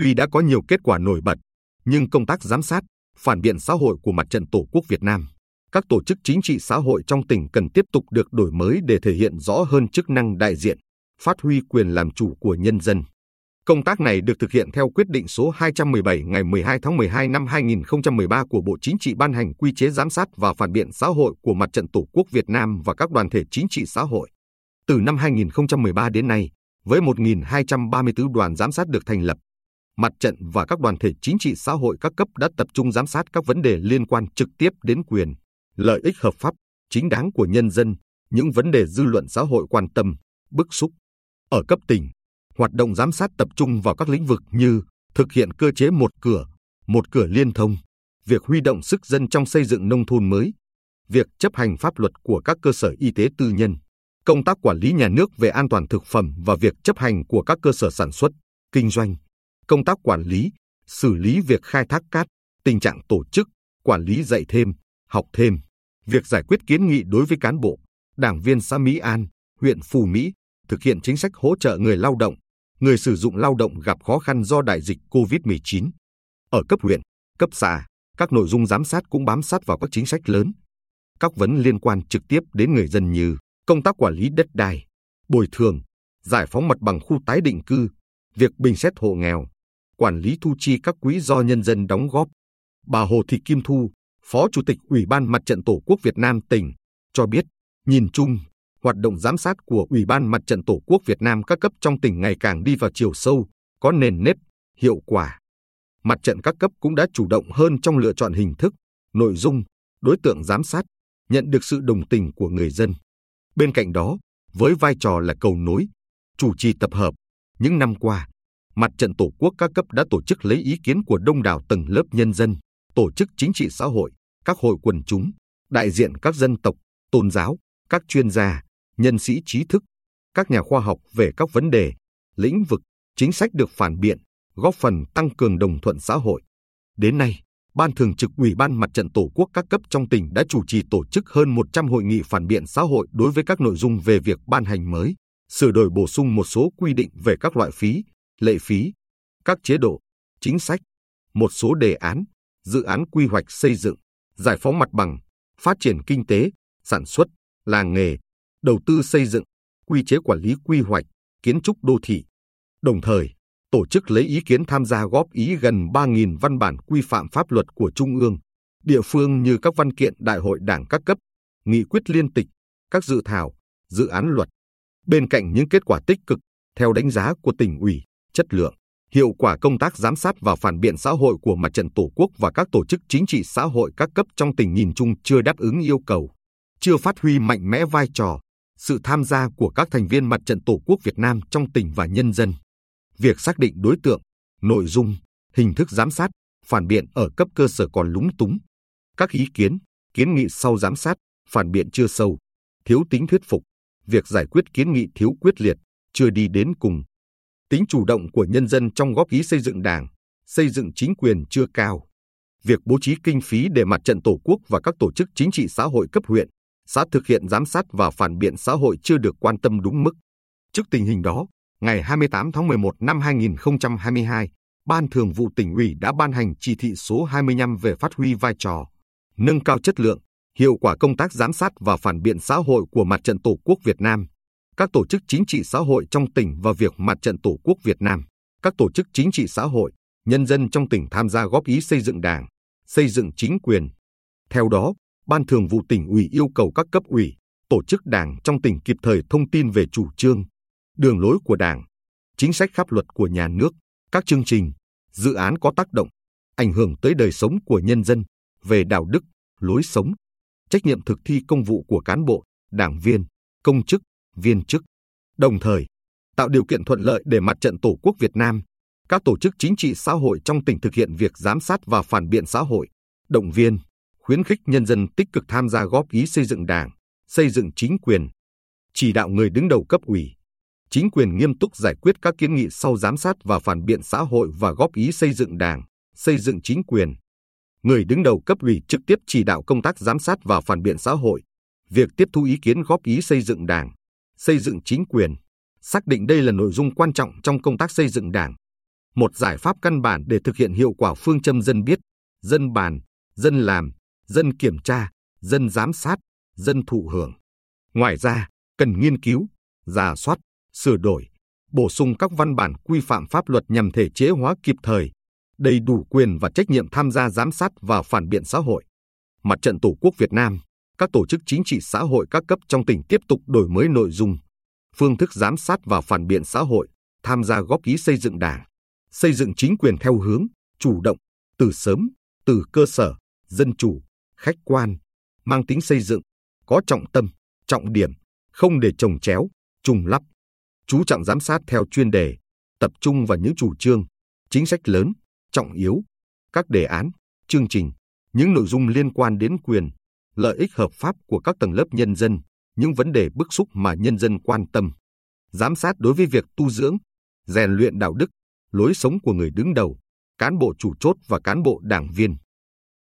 Tuy đã có nhiều kết quả nổi bật, nhưng công tác giám sát, phản biện xã hội của Mặt trận Tổ quốc Việt Nam, các tổ chức chính trị xã hội trong tỉnh cần tiếp tục được đổi mới để thể hiện rõ hơn chức năng đại diện, phát huy quyền làm chủ của nhân dân. Công tác này được thực hiện theo quyết định số 217 ngày 12 tháng 12 năm 2013 của Bộ Chính trị ban hành quy chế giám sát và phản biện xã hội của Mặt trận Tổ quốc Việt Nam và các đoàn thể chính trị xã hội. Từ năm 2013 đến nay, với 1.234 đoàn giám sát được thành lập, mặt trận và các đoàn thể chính trị xã hội các cấp đã tập trung giám sát các vấn đề liên quan trực tiếp đến quyền, lợi ích hợp pháp, chính đáng của nhân dân, những vấn đề dư luận xã hội quan tâm, bức xúc. Ở cấp tỉnh, hoạt động giám sát tập trung vào các lĩnh vực như thực hiện cơ chế một cửa, một cửa liên thông, việc huy động sức dân trong xây dựng nông thôn mới, việc chấp hành pháp luật của các cơ sở y tế tư nhân, công tác quản lý nhà nước về an toàn thực phẩm và việc chấp hành của các cơ sở sản xuất, kinh doanh, công tác quản lý, xử lý việc khai thác cát, tình trạng tổ chức, quản lý dạy thêm, học thêm, việc giải quyết kiến nghị đối với cán bộ, đảng viên xã Mỹ An, huyện Phù Mỹ, thực hiện chính sách hỗ trợ người lao động, người sử dụng lao động gặp khó khăn do đại dịch COVID-19. Ở cấp huyện, cấp xã, các nội dung giám sát cũng bám sát vào các chính sách lớn. Các vấn liên quan trực tiếp đến người dân như công tác quản lý đất đai, bồi thường, giải phóng mặt bằng khu tái định cư, việc bình xét hộ nghèo, quản lý thu chi các quỹ do nhân dân đóng góp. Bà Hồ Thị Kim Thu, Phó Chủ tịch Ủy ban Mặt trận Tổ quốc Việt Nam tỉnh, cho biết, nhìn chung, hoạt động giám sát của Ủy ban Mặt trận Tổ quốc Việt Nam các cấp trong tỉnh ngày càng đi vào chiều sâu, có nền nếp, hiệu quả. Mặt trận các cấp cũng đã chủ động hơn trong lựa chọn hình thức, nội dung, đối tượng giám sát, nhận được sự đồng tình của người dân. Bên cạnh đó, với vai trò là cầu nối, chủ trì tập hợp, những năm qua, Mặt trận Tổ quốc các cấp đã tổ chức lấy ý kiến của đông đảo tầng lớp nhân dân, tổ chức chính trị xã hội, các hội quần chúng, đại diện các dân tộc, tôn giáo, các chuyên gia, nhân sĩ trí thức, các nhà khoa học về các vấn đề, lĩnh vực, chính sách được phản biện, góp phần tăng cường đồng thuận xã hội. Đến nay, Ban Thường trực Ủy ban Mặt trận Tổ quốc các cấp trong tỉnh đã chủ trì tổ chức hơn 100 hội nghị phản biện xã hội đối với các nội dung về việc ban hành mới, sửa đổi bổ sung một số quy định về các loại phí, lệ phí, các chế độ, chính sách, một số đề án, dự án quy hoạch xây dựng, giải phóng mặt bằng, phát triển kinh tế, sản xuất, làng nghề, đầu tư xây dựng, quy chế quản lý quy hoạch, kiến trúc đô thị. Đồng thời, tổ chức lấy ý kiến tham gia góp ý gần 3.000 văn bản quy phạm pháp luật của Trung ương, địa phương như các văn kiện đại hội đảng các cấp, nghị quyết liên tịch, các dự thảo, dự án luật. Bên cạnh những kết quả tích cực, theo đánh giá của tỉnh ủy, chất lượng, hiệu quả công tác giám sát và phản biện xã hội của mặt trận Tổ quốc và các tổ chức chính trị xã hội các cấp trong tỉnh nhìn chung chưa đáp ứng yêu cầu, chưa phát huy mạnh mẽ vai trò, sự tham gia của các thành viên mặt trận Tổ quốc Việt Nam trong tỉnh và nhân dân. Việc xác định đối tượng, nội dung, hình thức giám sát, phản biện ở cấp cơ sở còn lúng túng. Các ý kiến, kiến nghị sau giám sát, phản biện chưa sâu, thiếu tính thuyết phục, việc giải quyết kiến nghị thiếu quyết liệt, chưa đi đến cùng. Tính chủ động của nhân dân trong góp ý xây dựng đảng, xây dựng chính quyền chưa cao. Việc bố trí kinh phí để mặt trận Tổ quốc và các tổ chức chính trị xã hội cấp huyện, xã thực hiện giám sát và phản biện xã hội chưa được quan tâm đúng mức. Trước tình hình đó, ngày 28 tháng 11 năm 2022, Ban Thường vụ tỉnh ủy đã ban hành chỉ thị số 25 về phát huy vai trò, nâng cao chất lượng, hiệu quả công tác giám sát và phản biện xã hội của Mặt trận Tổ quốc Việt Nam, các tổ chức chính trị xã hội trong tỉnh và việc Mặt trận Tổ quốc Việt Nam, các tổ chức chính trị xã hội, nhân dân trong tỉnh tham gia góp ý xây dựng Đảng, xây dựng chính quyền. Theo đó, Ban Thường vụ tỉnh ủy yêu cầu các cấp ủy, tổ chức đảng trong tỉnh kịp thời thông tin về chủ trương, đường lối của đảng, chính sách pháp luật của nhà nước, các chương trình, dự án có tác động, ảnh hưởng tới đời sống của nhân dân, về đạo đức, lối sống, trách nhiệm thực thi công vụ của cán bộ, đảng viên, công chức, viên chức. Đồng thời, tạo điều kiện thuận lợi để mặt trận Tổ quốc Việt Nam, các tổ chức chính trị xã hội trong tỉnh thực hiện việc giám sát và phản biện xã hội, động viên, khuyến khích nhân dân tích cực tham gia góp ý xây dựng đảng, xây dựng chính quyền, chỉ đạo người đứng đầu cấp ủy, chính quyền nghiêm túc giải quyết các kiến nghị sau giám sát và phản biện xã hội và góp ý xây dựng đảng, xây dựng chính quyền. Người đứng đầu cấp ủy trực tiếp chỉ đạo công tác giám sát và phản biện xã hội, việc tiếp thu ý kiến góp ý xây dựng đảng, xây dựng chính quyền, xác định đây là nội dung quan trọng trong công tác xây dựng đảng, một giải pháp căn bản để thực hiện hiệu quả phương châm dân biết, dân bàn, dân làm, dân kiểm tra, dân giám sát, dân thụ hưởng. Ngoài ra, cần nghiên cứu, giả soát, sửa đổi, bổ sung các văn bản quy phạm pháp luật nhằm thể chế hóa kịp thời, đầy đủ quyền và trách nhiệm tham gia giám sát và phản biện xã hội. Mặt trận Tổ quốc Việt Nam, các tổ chức chính trị xã hội các cấp trong tỉnh tiếp tục đổi mới nội dung, phương thức giám sát và phản biện xã hội, tham gia góp ý xây dựng đảng, xây dựng chính quyền theo hướng chủ động, từ sớm, từ cơ sở, dân chủ, khách quan, mang tính xây dựng, có trọng tâm, trọng điểm, không để trồng chéo, trùng lắp. Chú trọng giám sát theo chuyên đề, tập trung vào những chủ trương, chính sách lớn, trọng yếu, các đề án, chương trình, những nội dung liên quan đến quyền, lợi ích hợp pháp của các tầng lớp nhân dân, những vấn đề bức xúc mà nhân dân quan tâm. Giám sát đối với việc tu dưỡng, rèn luyện đạo đức, lối sống của người đứng đầu, cán bộ chủ chốt và cán bộ đảng viên.